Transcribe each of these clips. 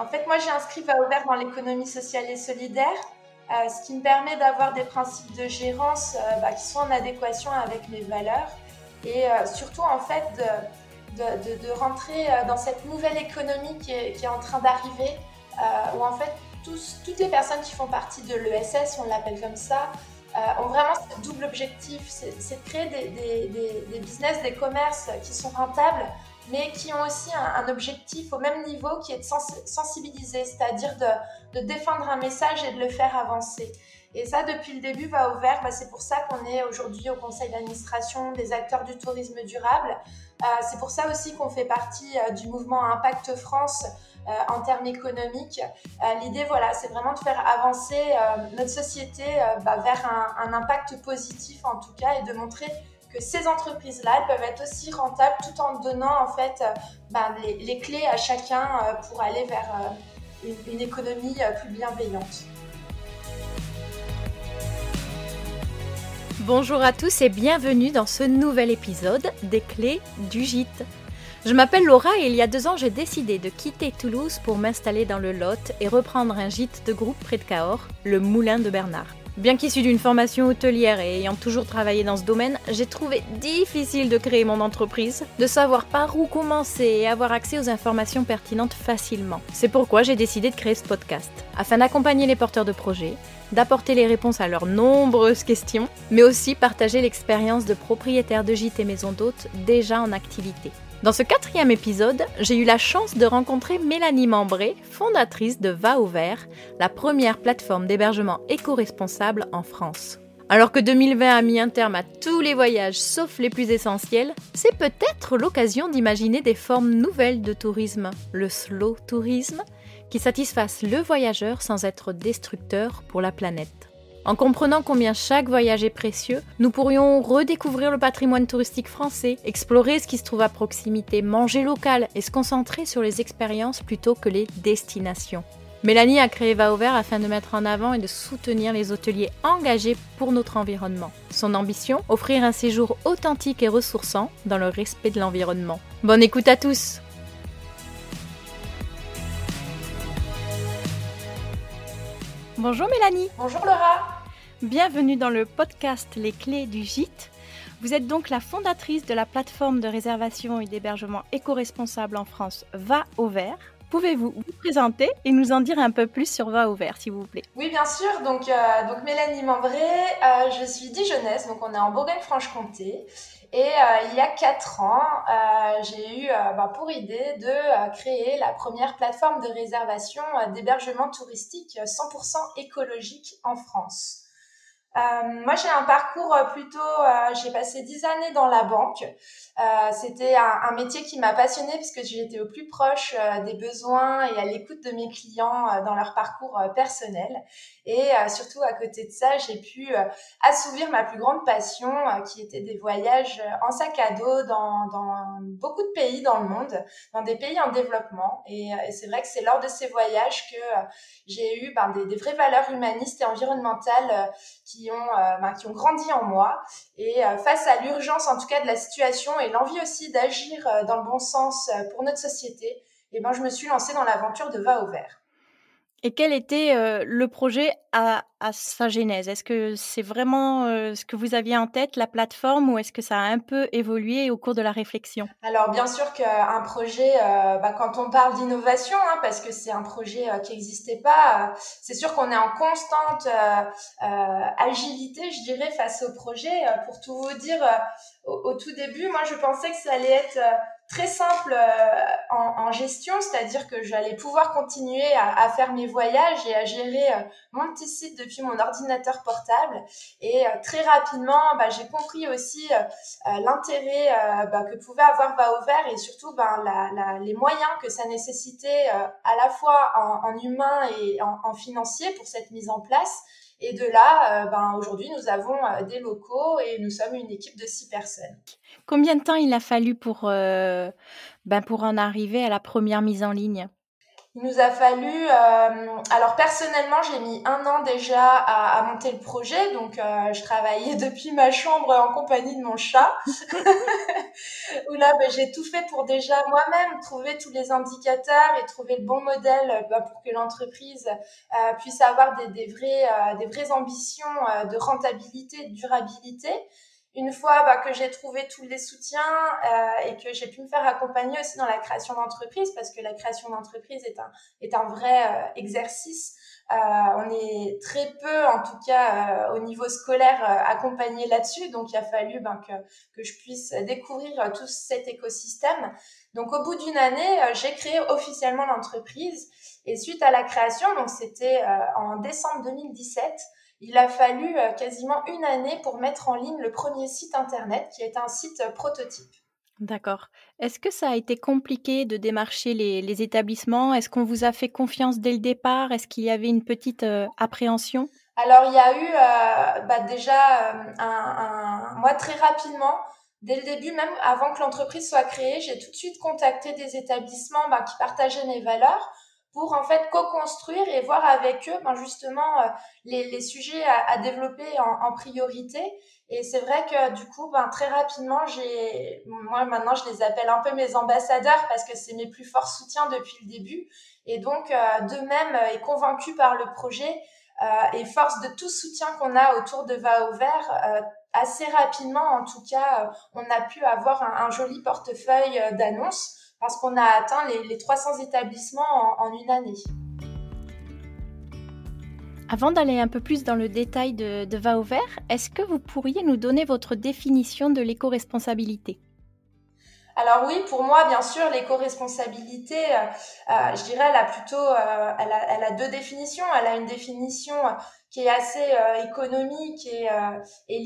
En fait, moi, j'ai inscrit Va Ouvert dans l'économie sociale et solidaire, euh, ce qui me permet d'avoir des principes de gérance euh, bah, qui sont en adéquation avec mes valeurs et euh, surtout, en fait, de, rentrer dans cette nouvelle économie qui est, en train d'arriver, où en fait, toutes les personnes qui font partie de l'ESS, on l'appelle comme ça, ont vraiment ce double objectif, c'est de créer des, des business, des commerces qui sont rentables mais qui ont aussi un, objectif au même niveau qui est de sensibiliser, c'est-à-dire de, défendre un message et de le faire avancer. Et ça, depuis le début, va ouvert. Bah, c'est pour ça qu'on est aujourd'hui au conseil d'administration des acteurs du tourisme durable. Euh, c'est pour ça aussi qu'on fait partie euh, du mouvement Impact France euh, en termes économiques. L'idée, voilà, c'est vraiment de faire avancer notre société bah, vers un, impact positif en tout cas et de montrer que ces entreprises-là peuvent être aussi rentables tout en donnant en fait euh, ben, les, clés à chacun euh, pour aller vers euh, une, une économie plus bienveillante. Bonjour à tous et bienvenue dans ce nouvel épisode des clés du gîte. Je m'appelle Laura et il y a deux ans j'ai décidé de quitter Toulouse pour m'installer dans le Lot et reprendre un gîte de groupe près de Cahors, le Moulin de Bernard. Bien qu'issue d'une formation hôtelière et ayant toujours travaillé dans ce domaine, j'ai trouvé difficile de créer mon entreprise, de savoir par où commencer et avoir accès aux informations pertinentes facilement. C'est pourquoi j'ai décidé de créer ce podcast, afin d'accompagner les porteurs de projets, d'apporter les réponses à leurs nombreuses questions, mais aussi partager l'expérience de propriétaires de gîtes et maisons d'hôtes déjà en activité. Dans ce quatrième épisode, j'ai eu la chance de rencontrer Mélanie Membré, fondatrice de Va au Vert, la première plateforme d'hébergement éco-responsable en France. Alors que 2020 a mis un terme à tous les voyages sauf les plus essentiels, c'est peut-être l'occasion d'imaginer des formes nouvelles de tourisme, le slow tourisme, qui satisfassent le voyageur sans être destructeur pour la planète. En comprenant combien chaque voyage est précieux, nous pourrions redécouvrir le patrimoine touristique français, explorer ce qui se trouve à proximité, manger local et se concentrer sur les expériences plutôt que les destinations. Mélanie a créé Va Vert afin de mettre en avant et de soutenir les hôteliers engagés pour notre environnement. Son ambition Offrir un séjour authentique et ressourçant dans le respect de l'environnement. Bonne écoute à tous Bonjour Mélanie. Bonjour Laura. Bienvenue dans le podcast Les clés du gîte. Vous êtes donc la fondatrice de la plateforme de réservation et d'hébergement éco-responsable en France Va au Vert. Pouvez-vous vous présenter et nous en dire un peu plus sur Va au Vert, s'il vous plaît? Oui, bien sûr. Donc, euh, Mélanie Membré, euh, je suis dijonnaise, donc on est en Bourgogne-Franche-Comté. Et euh, il y a quatre ans, j'ai eu bah, pour idée de créer la première plateforme de réservation d'hébergement touristique 100% écologique en France. Euh, moi, j'ai un parcours euh, plutôt. Euh, j'ai passé dix années dans la banque. C'était un, métier qui m'a passionnée puisque j'étais au plus proche des besoins et à l'écoute de mes clients dans leur parcours personnel. Et surtout, à côté de ça, j'ai pu assouvir ma plus grande passion, qui était des voyages en sac à dos dans, beaucoup de pays dans le monde, dans des pays en développement. Et, et c'est vrai que c'est lors de ces voyages que j'ai eu ben, des, des, vraies valeurs humanistes et environnementales qui qui ont, euh, ben, qui ont grandi en moi. Et euh, face à l'urgence, en tout cas, de la situation et l'envie aussi d'agir euh, dans le bon sens pour notre société, et eh ben, je me suis lancée dans l'aventure de Va au vert. Et quel était le projet à, sa genèse? Est-ce que c'est vraiment ce que vous aviez en tête, la plateforme, ou est-ce que ça a un peu évolué au cours de la réflexion? Alors bien sûr qu'un projet, bah, quand on parle d'innovation, hein, parce que c'est un projet qui n'existait pas, c'est sûr qu'on est en constante agilité, je dirais, face au projet. pour tout vous dire, au, tout début, moi je pensais que ça allait être très simple euh, en, en, gestion, c'est-à-dire que j'allais pouvoir continuer à, à, faire mes voyages et à gérer euh, mon petit site depuis mon ordinateur portable. Et euh, très rapidement, bah, j'ai compris aussi l'intérêt bah, que pouvait avoir Va au vert et surtout bah, la, la, les moyens que ça nécessitait à la fois en, en humain et en, en, financier pour cette mise en place. Et de là, ben, aujourd'hui, nous avons des locaux et nous sommes une équipe de six personnes. Combien de temps il a fallu pour, euh, ben pour en arriver à la première mise en ligne? Il nous a fallu, euh, alors personnellement, j'ai mis un an déjà à, à monter le projet, donc euh, je travaillais depuis ma chambre en compagnie de mon chat. là, ben, j'ai tout fait pour déjà moi-même trouver tous les indicateurs et trouver le bon modèle ben, pour que l'entreprise euh, puisse avoir des, euh, vraies ambitions euh, de rentabilité, de durabilité. Une fois bah, que j'ai trouvé tous les soutiens et que j'ai pu me faire accompagner aussi dans la création d'entreprise, parce que la création d'entreprise est un, vrai exercice, euh, on est très peu, en tout cas euh, au niveau scolaire, euh, accompagné là-dessus. Donc il a fallu ben, que, que je puisse découvrir tout cet écosystème. Donc au bout d'une année, j'ai créé officiellement l'entreprise. Et suite à la création, donc c'était en décembre 2017, il a fallu quasiment une année pour mettre en ligne le premier site internet qui est un site prototype. D'accord. Est-ce que ça a été compliqué de démarcher les, établissements? Est-ce qu'on vous a fait confiance dès le départ? Est-ce qu'il y avait une petite euh, appréhension? Alors, il y a eu euh, bah, déjà euh, un, Moi, très rapidement, dès le début, même avant que l'entreprise soit créée, j'ai tout de suite contacté des établissements bah, qui partageaient mes valeurs pour en fait co-construire et voir avec eux ben, justement les, sujets à, développer en, en priorité et c'est vrai que du coup, ben, très rapidement, j'ai, moi maintenant, je les appelle un peu mes ambassadeurs parce que c'est mes plus forts soutiens depuis le début. Et donc, euh, d'eux-mêmes euh, et convaincus par le projet euh, et force de tout soutien qu'on a autour de Va au vert, euh, assez rapidement, en tout cas, on a pu avoir un, joli portefeuille d'annonces parce qu'on a atteint les, les 300 établissements en, en une année. Avant d'aller un peu plus dans le détail de, de Va au vert, est-ce que vous pourriez nous donner votre définition de l'éco-responsabilité? Alors oui, pour moi, bien sûr, l'éco-responsabilité, euh, euh, je dirais, elle a plutôt, euh, elle, a, elle, a, deux définitions. Elle a une définition qui est assez économique et,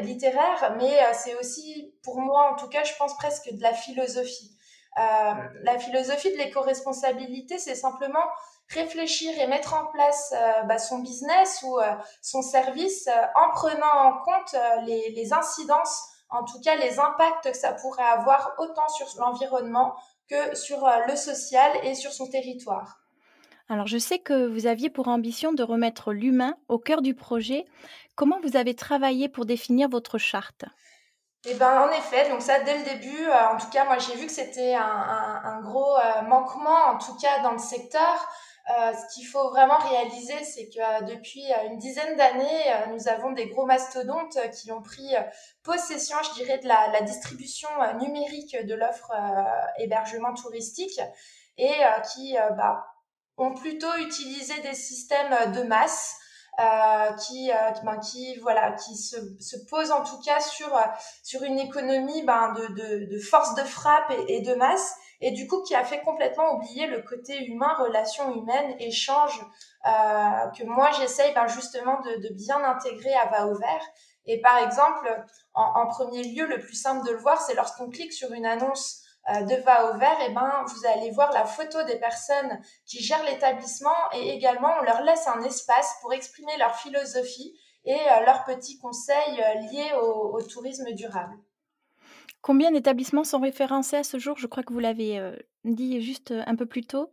littéraire, mais c'est aussi, pour moi, en tout cas, je pense presque de la philosophie. la philosophie de l'éco-responsabilité, c'est simplement réfléchir et mettre en place euh, bah, son business ou euh, son service euh, en prenant en compte les, les, incidences, en tout cas les impacts que ça pourrait avoir autant sur l'environnement que sur le social et sur son territoire. Alors je sais que vous aviez pour ambition de remettre l'humain au cœur du projet. Comment vous avez travaillé pour définir votre charte? Eh ben, en effet, donc ça, dès le début, en tout cas, moi, j'ai vu que c'était un, un, un, gros manquement, en tout cas, dans le secteur. Euh, ce qu'il faut vraiment réaliser, c'est que euh, depuis euh, une dizaine d'années, nous avons des gros mastodontes qui ont pris possession, je dirais, de la, la distribution numérique de l'offre hébergement touristique et qui bah, ont plutôt utilisé des systèmes de masse euh, qui, ben, qui voilà, qui se, se pose en tout cas sur sur une économie ben, de, de, de force de frappe et, de masse, et du coup qui a fait complètement oublier le côté humain, relation humaine, échange euh, que moi j'essaye ben, justement de, bien intégrer à Va au vert. Et par exemple, en, premier lieu, le plus simple de le voir, c'est lorsqu'on clique sur une annonce euh, de Va au vert, et ben, vous allez voir la photo des personnes qui gèrent l'établissement et également on leur laisse un espace pour exprimer leur philosophie et euh, leurs petits conseils liés au, tourisme durable. Combien d'établissements sont référencés à ce jour? Je crois que vous l'avez dit juste un peu plus tôt.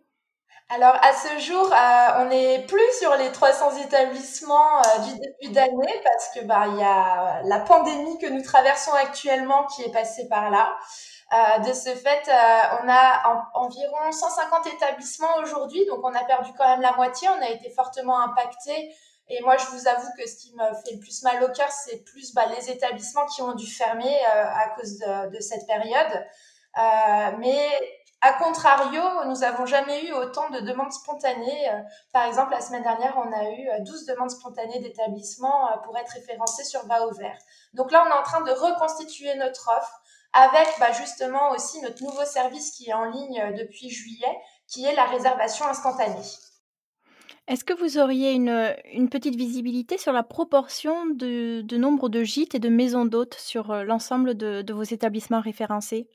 Alors à ce jour, on n'est plus sur les 300 établissements du début d'année parce que bah il y a la pandémie que nous traversons actuellement qui est passée par là. Euh, de ce fait, euh, on a environ 150 établissements aujourd'hui, donc on a perdu quand même la moitié. On a été fortement impacté. Et moi, je vous avoue que ce qui me fait le plus mal au cœur, c'est plus bah, les établissements qui ont dû fermer euh, à cause de, cette période. mais a contrario, nous n'avons jamais eu autant de demandes spontanées. Par exemple, la semaine dernière, on a eu 12 demandes spontanées d'établissements pour être référencés sur Va au vert. Donc là, on est en train de reconstituer notre offre avec bah, justement aussi notre nouveau service qui est en ligne euh, depuis juillet, qui est la réservation instantanée. Est-ce que vous auriez une, une, petite visibilité sur la proportion de, nombre de gîtes et de maisons d'hôtes sur euh, l'ensemble de, vos établissements référencés?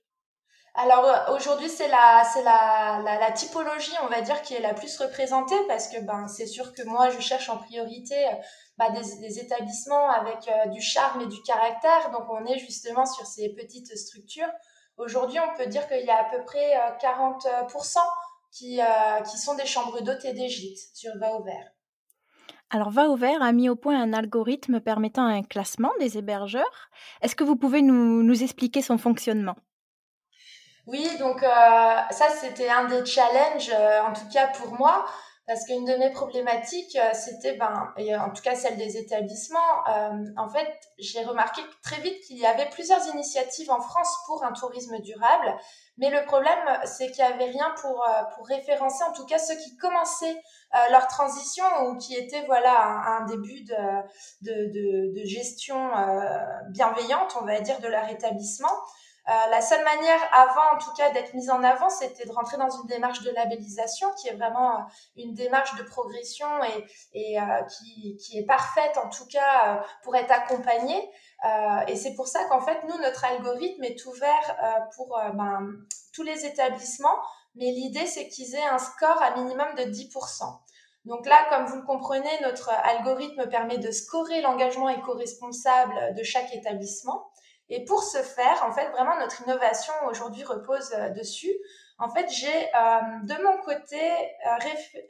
Alors euh, aujourd'hui c'est la la, la, typologie on va dire qui est la plus représentée parce que ben c'est sûr que moi je cherche en priorité bah, des, établissements avec euh, du charme et du caractère. Donc on est justement sur ces petites structures. Aujourd'hui, on peut dire qu'il y a à peu près 40% euh, qui, euh, qui sont des chambres d'hôtes et des gîtes sur Va vert. Alors Va vert a mis au point un algorithme permettant un classement des hébergeurs. Est-ce que vous pouvez nous, nous expliquer son fonctionnement? Oui, donc ça c'était un des challenges, en tout cas pour moi, parce qu'une de mes problématiques, euh, c'était, ben, et en tout cas celle des établissements, euh, en fait, j'ai remarqué très vite qu'il y avait plusieurs initiatives en France pour un tourisme durable, mais le problème, c'est qu'il n'y avait rien pour, euh, pour référencer, en tout cas ceux qui commençaient leur transition ou qui étaient, voilà, un, un début de, de, de gestion bienveillante, on va dire, de leur établissement. Euh, la seule manière, avant en tout cas, d'être mise en avant, c'était de rentrer dans une démarche de labellisation qui est vraiment euh, une démarche de progression et, euh, qui, qui, est parfaite en tout cas pour être accompagnée. et c'est pour ça qu'en fait, nous, notre algorithme est ouvert pour ben, tous les établissements, mais l'idée, c'est qu'ils aient un score à minimum de 10%. Donc là, comme vous le comprenez, notre algorithme permet de scorer l'engagement éco-responsable de chaque établissement. Et pour ce faire, en fait, vraiment notre innovation aujourd'hui repose euh, dessus. En fait, j'ai euh, de mon côté euh,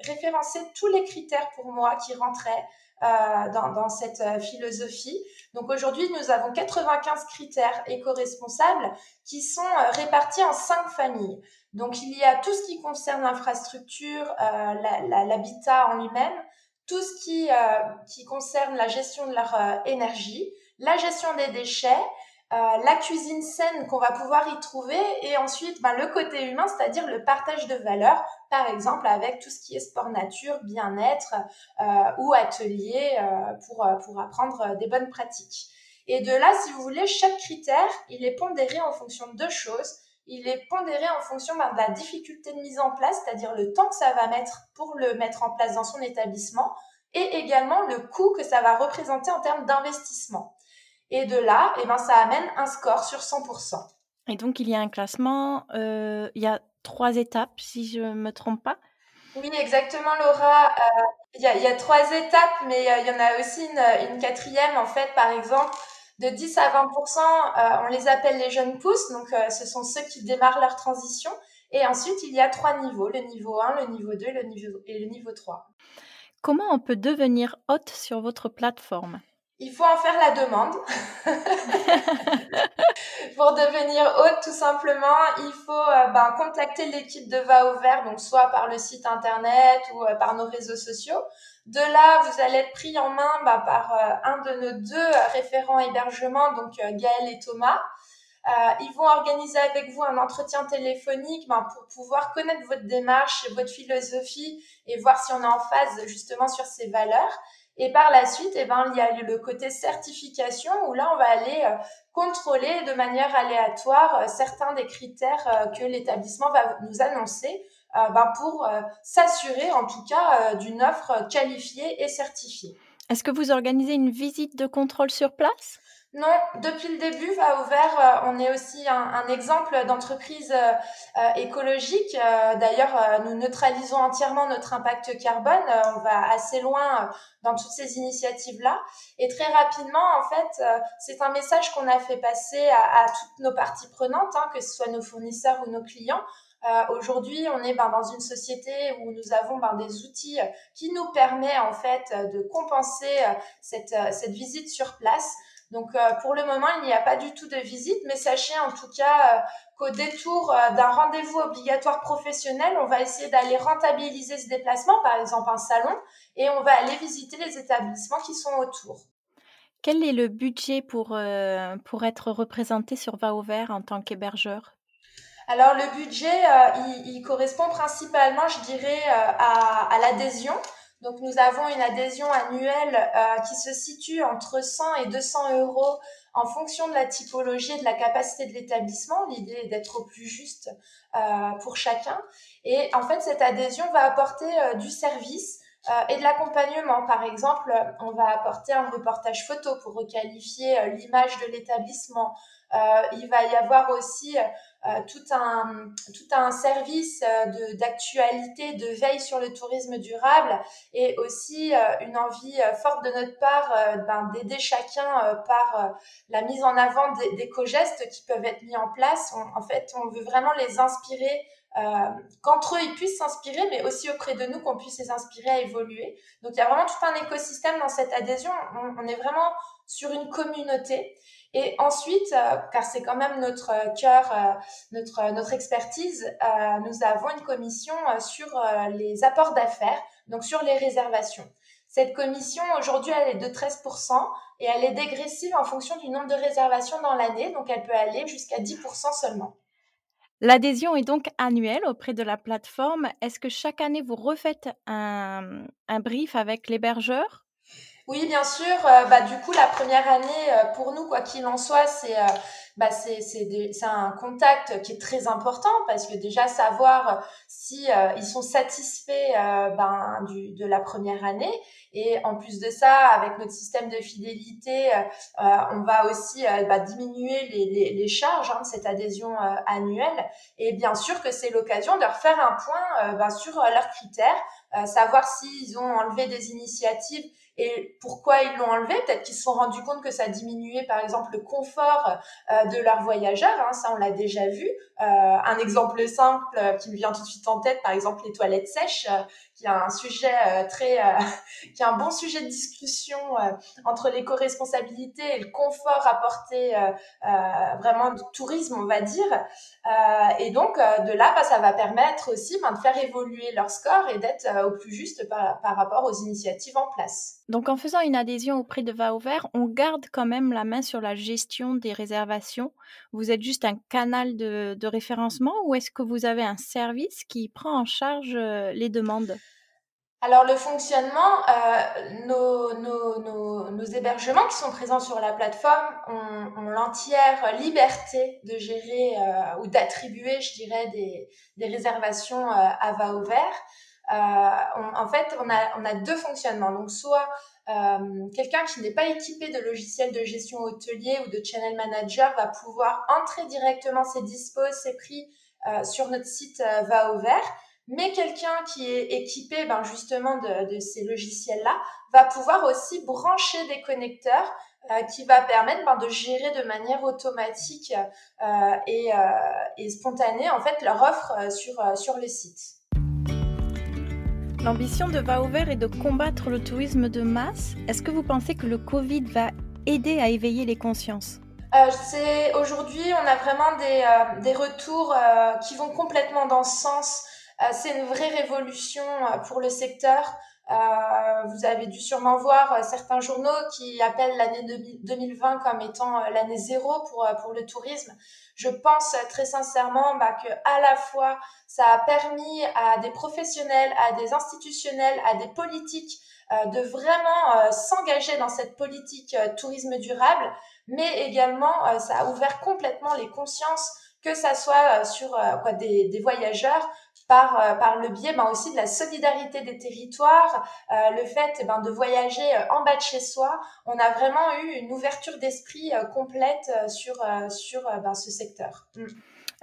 référencé tous les critères pour moi qui rentraient euh, dans, dans, cette euh, philosophie. Donc aujourd'hui, nous avons 95 critères éco-responsables qui sont répartis en cinq familles. Donc il y a tout ce qui concerne l'infrastructure, l'habitat en lui-même, tout ce qui, qui concerne la gestion de leur énergie, la gestion des déchets, la cuisine saine qu'on va pouvoir y trouver et ensuite ben, le côté humain, c'est-à-dire le partage de valeurs, par exemple avec tout ce qui est sport nature, bien-être euh, ou atelier euh, pour, pour apprendre des bonnes pratiques. Et de là, si vous voulez, chaque critère, il est pondéré en fonction de deux choses. Il est pondéré en fonction ben, de la difficulté de mise en place, c'est-à-dire le temps que ça va mettre pour le mettre en place dans son établissement, et également le coût que ça va représenter en termes d'investissement. Et de là, eh ben, ça amène un score sur 100%. Et donc, il y a un classement, euh, il y a trois étapes, si je ne me trompe pas. Oui, exactement, Laura. Euh, il, y a, il, y a, trois étapes, mais euh, il y en a aussi une, une, quatrième, en fait, par exemple. De 10 à 20 on les appelle les jeunes pousses, donc ce sont ceux qui démarrent leur transition. Et ensuite, il y a trois niveaux, le niveau 1, le niveau 2 le niveau, et le niveau 3. Comment on peut devenir hôte sur votre plateforme? Il faut en faire la demande. Pour devenir hôte, tout simplement, il faut euh, ben, contacter l'équipe de Va au Vert, donc soit par le site internet ou euh, par nos réseaux sociaux. De là, vous allez être pris en main ben, par euh, un de nos deux référents hébergement, donc Gaël et Thomas. ils vont organiser avec vous un entretien téléphonique ben, pour pouvoir connaître votre démarche, votre philosophie et voir si on est en phase justement sur ces valeurs. Et par la suite, eh ben, il y a le côté certification où là, on va aller euh, contrôler de manière aléatoire euh, certains des critères euh, que l'établissement va nous annoncer ben, pour s'assurer en tout cas d'une offre qualifiée et certifiée. Est-ce que vous organisez une visite de contrôle sur place? Non, depuis le début, Va au vert, on est aussi un, exemple d'entreprise euh, écologique. Euh, d'ailleurs, nous neutralisons entièrement notre impact carbone. on va assez loin dans toutes ces initiatives-là. Et très rapidement, en fait, c'est un message qu'on a fait passer à, toutes nos parties prenantes, hein, que ce soit nos fournisseurs ou nos clients. Aujourd'hui, on est ben, dans une société où nous avons ben, des outils qui nous permettent en fait de compenser cette visite sur place. Donc euh, pour le moment, il n'y a pas du tout de visite, mais sachez en tout cas euh, qu'au détour euh, d'un rendez-vous obligatoire professionnel, on va essayer d'aller rentabiliser ce déplacement, par exemple un salon, et on va aller visiter les établissements qui sont autour. Quel est le budget pour, pour être représenté sur Va au Vert en tant qu'hébergeur? Alors le budget, il, correspond principalement, je dirais, à, à l'adhésion. Donc nous avons une adhésion annuelle euh, qui se situe entre 100 et 200 euros en fonction de la typologie et de la capacité de l'établissement. L'idée est d'être au plus juste euh, pour chacun. Et en fait, cette adhésion va apporter euh, du service et de l'accompagnement. Par exemple, on va apporter un reportage photo pour requalifier l'image de l'établissement. il va y avoir aussi euh, tout, un, tout un service euh, d'actualité, de, veille sur le tourisme durable et aussi euh, une envie forte de notre part ben, d'aider chacun par la mise en avant d'éco-gestes qui peuvent être mis en place. en fait, on veut vraiment les inspirer qu'entre eux ils puissent s'inspirer, mais aussi auprès de nous qu'on puisse les inspirer à évoluer. Donc il y a vraiment tout un écosystème dans cette adhésion. On, on est vraiment sur une communauté. Et ensuite, car c'est quand même notre cœur, notre, notre expertise, nous avons une commission sur les apports d'affaires, donc sur les réservations. Cette commission, aujourd'hui, elle est de 13% et elle est dégressive en fonction du nombre de réservations dans l'année, donc elle peut aller jusqu'à 10% seulement. L'adhésion est donc annuelle auprès de la plateforme. Est-ce que chaque année, vous refaites un brief avec l'hébergeur? Oui, bien sûr. Euh, bah, du coup, la première année, euh, pour nous, quoi qu'il en soit, c'est euh, bah, c'est un contact qui est très important parce que déjà savoir si ils sont satisfaits ben, du, de la première année. Et en plus de ça, avec notre système de fidélité, on va aussi bah, diminuer les, charges hein, de cette adhésion annuelle. Et bien sûr que c'est l'occasion de refaire un point ben, sur leurs critères, savoir s'ils ont enlevé des initiatives et pourquoi ils l'ont enlevé. Peut-être qu'ils se sont rendus compte que ça diminuait, par exemple, le confort euh, de leurs voyageurs. Hein, ça, on l'a déjà vu. Euh, un exemple simple qui me vient tout de suite en tête, par exemple, les toilettes sèches qui a un sujet euh, très, euh, qui a un bon sujet de discussion euh, entre l'éco-responsabilité et le confort apporté vraiment du tourisme, on va dire. et donc de là, bah, ça va permettre aussi ben, de faire évoluer leur score et d'être au plus juste par, rapport aux initiatives en place. Donc en faisant une adhésion auprès de Va on garde quand même la main sur la gestion des réservations. Vous êtes juste un canal de référencement ou est-ce que vous avez un service qui prend en charge les demandes? Alors le fonctionnement, euh, nos, nos, nos, nos, hébergements qui sont présents sur la plateforme ont, ont l'entière liberté de gérer euh, ou d'attribuer, je dirais, des, des réservations euh, à va ouvert. Euh, en fait, on a, on a deux fonctionnements. Donc soit euh, quelqu'un qui n'est pas équipé de logiciels de gestion hôtelier ou de channel manager va pouvoir entrer directement ses dispos, ses prix sur notre site va ouvert mais quelqu'un qui est équipé ben, justement de, de ces logiciels-là va pouvoir aussi brancher des connecteurs euh, qui va permettre ben, de gérer de manière automatique euh, et, euh, et, spontanée en fait leur offre sur, sur le site. L'ambition de Va Ouvert est de combattre le tourisme de masse. Est-ce que vous pensez que le Covid va aider à éveiller les consciences? Aujourd'hui, on a vraiment des, des retours qui vont complètement dans ce sens. Euh, c'est une vraie révolution euh, pour le secteur. Euh, vous avez dû sûrement voir certains journaux qui appellent l'année 2020 comme étant l'année zéro pour, pour le tourisme. Je pense très sincèrement bah, que à la fois ça a permis à des professionnels, à des institutionnels, à des politiques de vraiment s'engager dans cette politique tourisme durable, mais également ça a ouvert complètement les consciences que ça soit sur quoi, des, des voyageurs par, euh, par le biais ben, aussi de la solidarité des territoires, euh, le fait ben, de voyager euh, en bas de chez soi. On a vraiment eu une ouverture d'esprit complète sur, sur ben, ce secteur. Mm.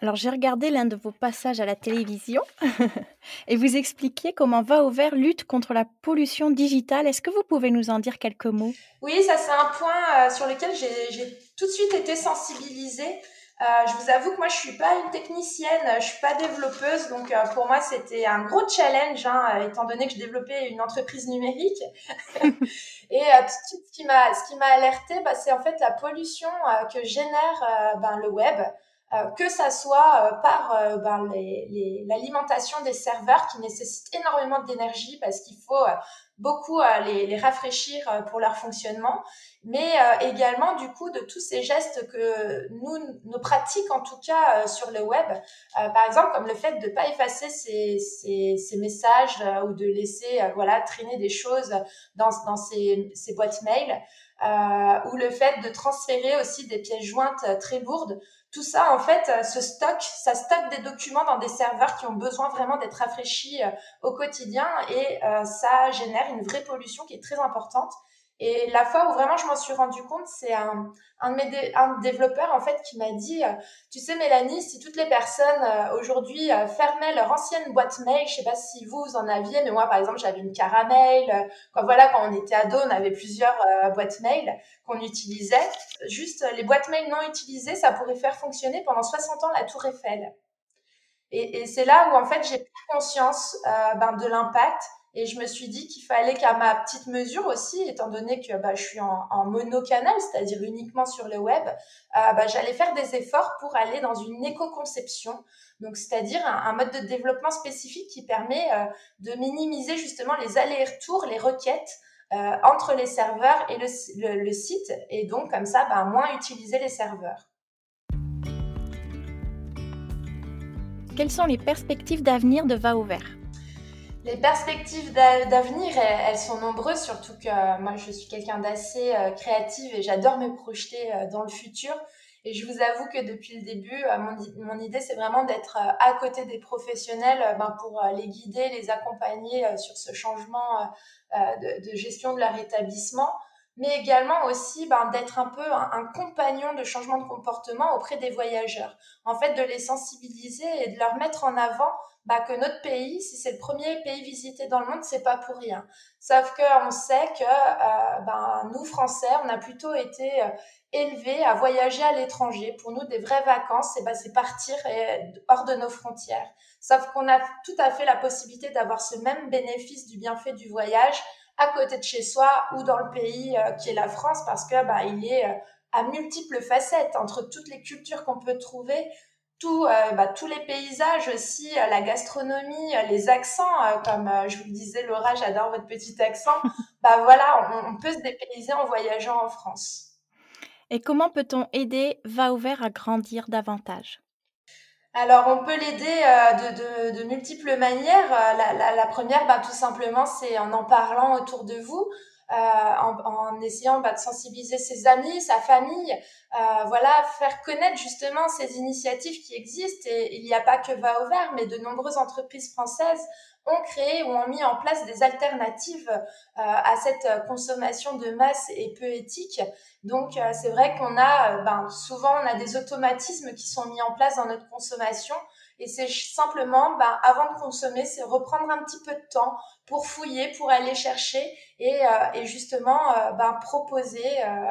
Alors j'ai regardé l'un de vos passages à la télévision et vous expliquiez comment Va au vert lutte contre la pollution digitale. Est-ce que vous pouvez nous en dire quelques mots? Oui, ça c'est un point sur lequel j'ai tout de suite été sensibilisée. Euh, je vous avoue que moi, je suis pas une technicienne, je suis pas développeuse, donc euh, pour moi, c'était un gros challenge, hein, étant donné que je développais une entreprise numérique. Et euh, tout de suite, ce qui m'a, ce qui m'a alerté, bah, c'est en fait la pollution que génère ben, le web. Que ça soit par ben, l'alimentation des serveurs qui nécessite énormément d'énergie parce qu'il faut beaucoup les, rafraîchir euh, pour leur fonctionnement, mais euh, également du coup de tous ces gestes que nous, nos pratiques en tout cas euh, sur le web, par exemple comme le fait de pas effacer ces, messages ou de laisser voilà traîner des choses dans, dans ces, ces boîtes mail, ou le fait de transférer aussi des pièces jointes très lourdes tout ça, en fait, euh, se stocke, ça stocke des documents dans des serveurs qui ont besoin vraiment d'être rafraîchis euh, au quotidien et euh, ça génère une vraie pollution qui est très importante. Et la fois où vraiment je m'en suis rendu compte, c'est un, de mes un développeur en fait qui m'a dit, euh, tu sais Mélanie, si toutes les personnes euh, aujourd'hui euh, fermaient leur ancienne boîte mail, je sais pas si vous, en aviez, mais moi par exemple j'avais une caramel, quand voilà quand on était ado, on avait plusieurs boîtes mail qu'on utilisait. Juste les boîtes mail non utilisées, ça pourrait faire fonctionner pendant 60 ans la Tour Eiffel. Et, et c'est là où en fait j'ai pris conscience ben, de l'impact Et je me suis dit qu'il fallait qu'à ma petite mesure aussi, étant donné que bah, je suis en, en monocanal, c'est-à-dire uniquement sur le web, euh, bah, j'allais faire des efforts pour aller dans une éco-conception. Donc, c'est-à-dire un, mode de développement spécifique qui permet euh, de minimiser justement les allers-retours, les requêtes euh, entre les serveurs et le, site, et donc comme ça, bah, moins utiliser les serveurs. Quelles sont les perspectives d'avenir de Va Ouvert? Les perspectives d'avenir, elles sont nombreuses, surtout que euh, moi, je suis quelqu'un d'assez euh, créative et j'adore me projeter euh, dans le futur. Et je vous avoue que depuis le début, mon, idée, c'est vraiment d'être à côté des professionnels ben, pour les guider, les accompagner sur ce changement de, gestion de leur établissement mais également aussi ben, d'être un peu un, compagnon de changement de comportement auprès des voyageurs. En fait, de les sensibiliser et de leur mettre en avant ben, que notre pays, si c'est le premier pays visité dans le monde, c'est pas pour rien. Sauf qu'on sait que euh, ben, nous, Français, on a plutôt été euh, élevés à voyager à l'étranger. Pour nous, des vraies vacances, c'est ben, partir euh, hors de nos frontières. Sauf qu'on a tout à fait la possibilité d'avoir ce même bénéfice du bienfait du voyage à côté de chez soi ou dans le pays euh, qui est la France parce que bah, il est à multiples facettes entre toutes les cultures qu'on peut trouver, tout, euh, bah, tous les paysages aussi, la gastronomie, les accents, comme je vous le disais, Laura, j'adore votre petit accent. bah voilà, on, on, peut se dépayser en voyageant en France. Et comment peut-on aider Va Ouvert à grandir davantage? Alors, on peut l'aider euh, de, de, de, multiples manières. Euh, la, la, la première, bah, tout simplement, c'est en en parlant autour de vous, euh, en, en, essayant bah, de sensibiliser ses amis, sa famille, euh, voilà, faire connaître justement ces initiatives qui existent. Et il n'y a pas que Va au vert, mais de nombreuses entreprises françaises ont créé ou ont mis en place des alternatives euh, à cette consommation de masse et peu éthique. Donc euh, c'est vrai qu'on a, euh, ben, souvent on a des automatismes qui sont mis en place dans notre consommation. Et c'est simplement, ben, avant de consommer, c'est reprendre un petit peu de temps pour fouiller, pour aller chercher et, et justement ben, proposer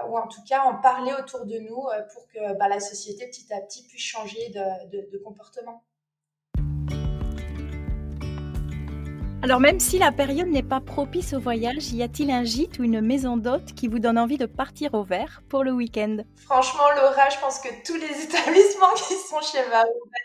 ou en tout cas en parler autour de nous pour que ben, la société petit à petit puisse changer de, de, de comportement. Alors même si la période n'est pas propice au voyage, y a-t-il un gîte ou une maison d'hôte qui vous donne envie de partir au vert pour le week-end? Franchement, Laura, je pense que tous les établissements qui sont chez Va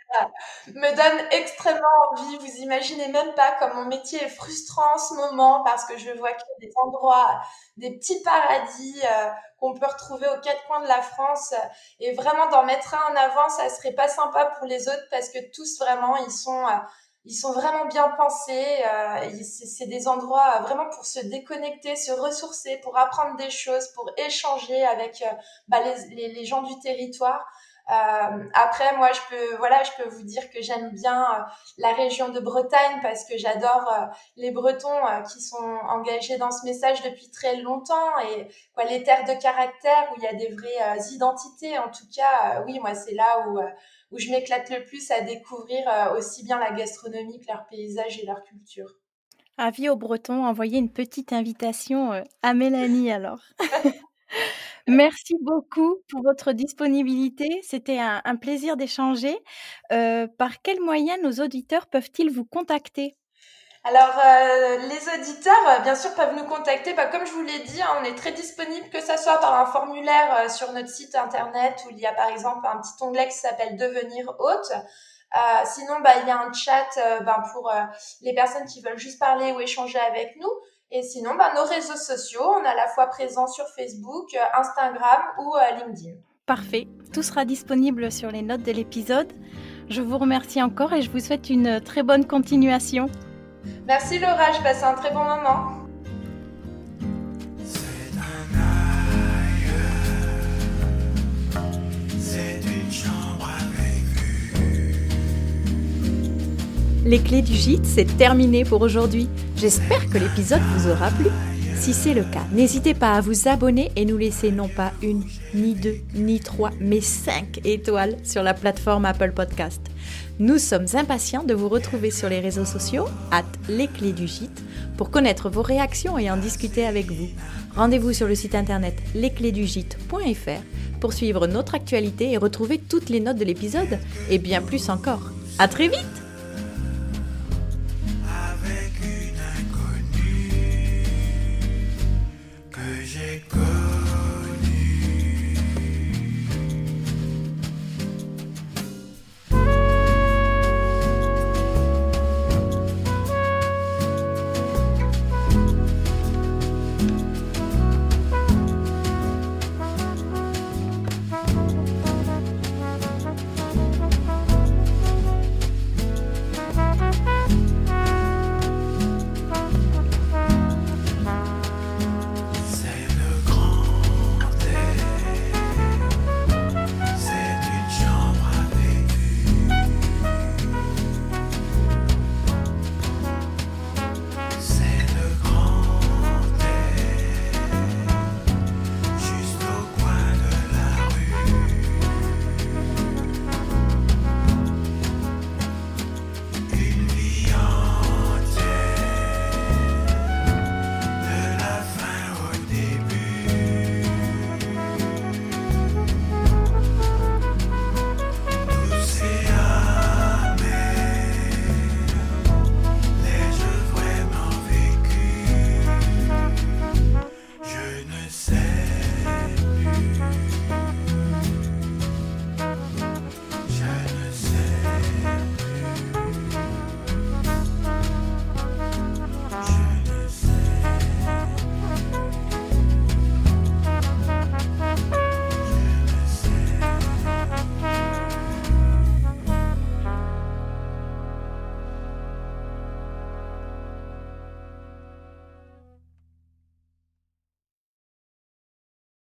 me donnent extrêmement envie. Vous imaginez même pas comme mon métier est frustrant en ce moment parce que je vois a des endroits, des petits paradis euh, qu'on peut retrouver aux quatre coins de la France. Et vraiment d'en mettre un en avant, ça serait pas sympa pour les autres parce que tous vraiment, ils sont... Euh, ils sont vraiment bien pensés. Euh, c'est des endroits vraiment pour se déconnecter, se ressourcer, pour apprendre des choses, pour échanger avec euh, bah, les, gens du territoire. Euh, après, moi, je peux, voilà, je peux vous dire que j'aime bien euh, la région de Bretagne parce que j'adore euh, les Bretons qui sont engagés dans ce message depuis très longtemps et quoi, les terres de caractère où il y a des vraies identités. En tout cas, oui, moi, c'est là où où je m'éclate le plus à découvrir aussi bien la gastronomie que leur paysage et leur culture. Avis aux Bretons, envoyez une petite invitation à Mélanie alors. Merci beaucoup pour votre disponibilité. C'était un, plaisir d'échanger. Euh, par quels moyens nos auditeurs peuvent-ils vous contacter? Alors, euh, les auditeurs, euh, bien sûr, peuvent nous contacter. Bah, comme je vous l'ai dit, hein, on est très disponible, que ce soit par un formulaire sur notre site internet où il y a par exemple un petit onglet qui s'appelle Devenir hôte. sinon, bah, il y a un chat bah, pour les personnes qui veulent juste parler ou échanger avec nous. Et sinon, bah, nos réseaux sociaux, on est à la fois présent sur Facebook, euh, Instagram ou euh, LinkedIn. Parfait. Tout sera disponible sur les notes de l'épisode. Je vous remercie encore et je vous souhaite une très bonne continuation. Merci Laura, je passe un très bon moment. Les clés du gîte, c'est terminé pour aujourd'hui. J'espère que l'épisode vous aura plu. Si c'est le cas, n'hésitez pas à vous abonner et nous laisser non pas une, ni deux, ni trois, mais cinq étoiles sur la plateforme Apple Podcast. Nous sommes impatients de vous retrouver sur les réseaux sociaux, at les clés du gîte, pour connaître vos réactions et en discuter avec vous. Rendez-vous sur le site internet lesclésdugîte.fr pour suivre notre actualité et retrouver toutes les notes de l'épisode, et bien plus encore. À très vite!